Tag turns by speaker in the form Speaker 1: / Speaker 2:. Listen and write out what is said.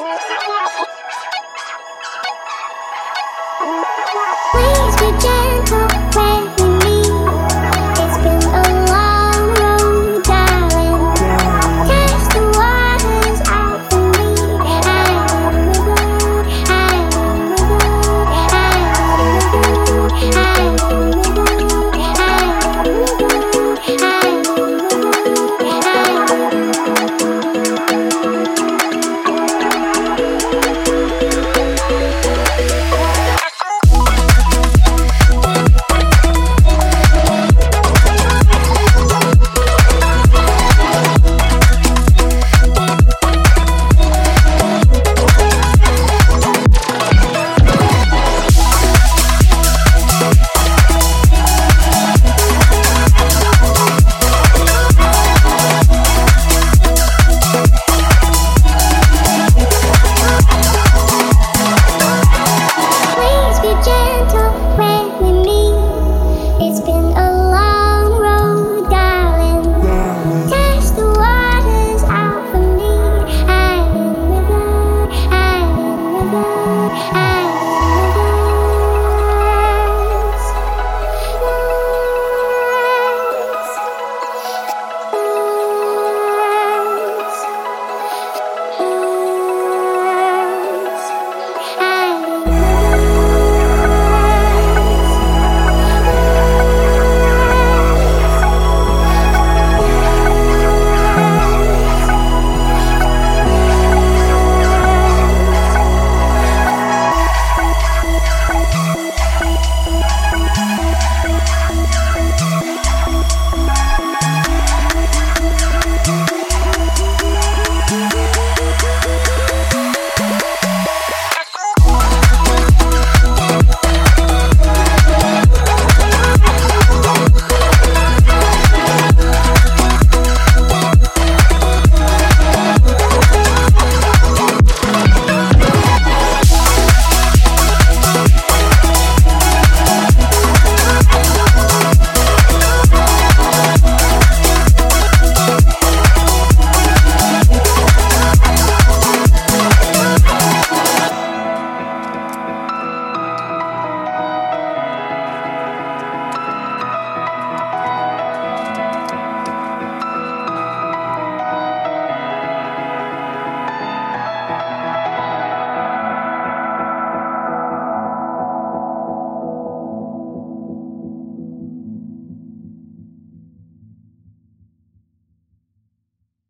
Speaker 1: Please be gentle.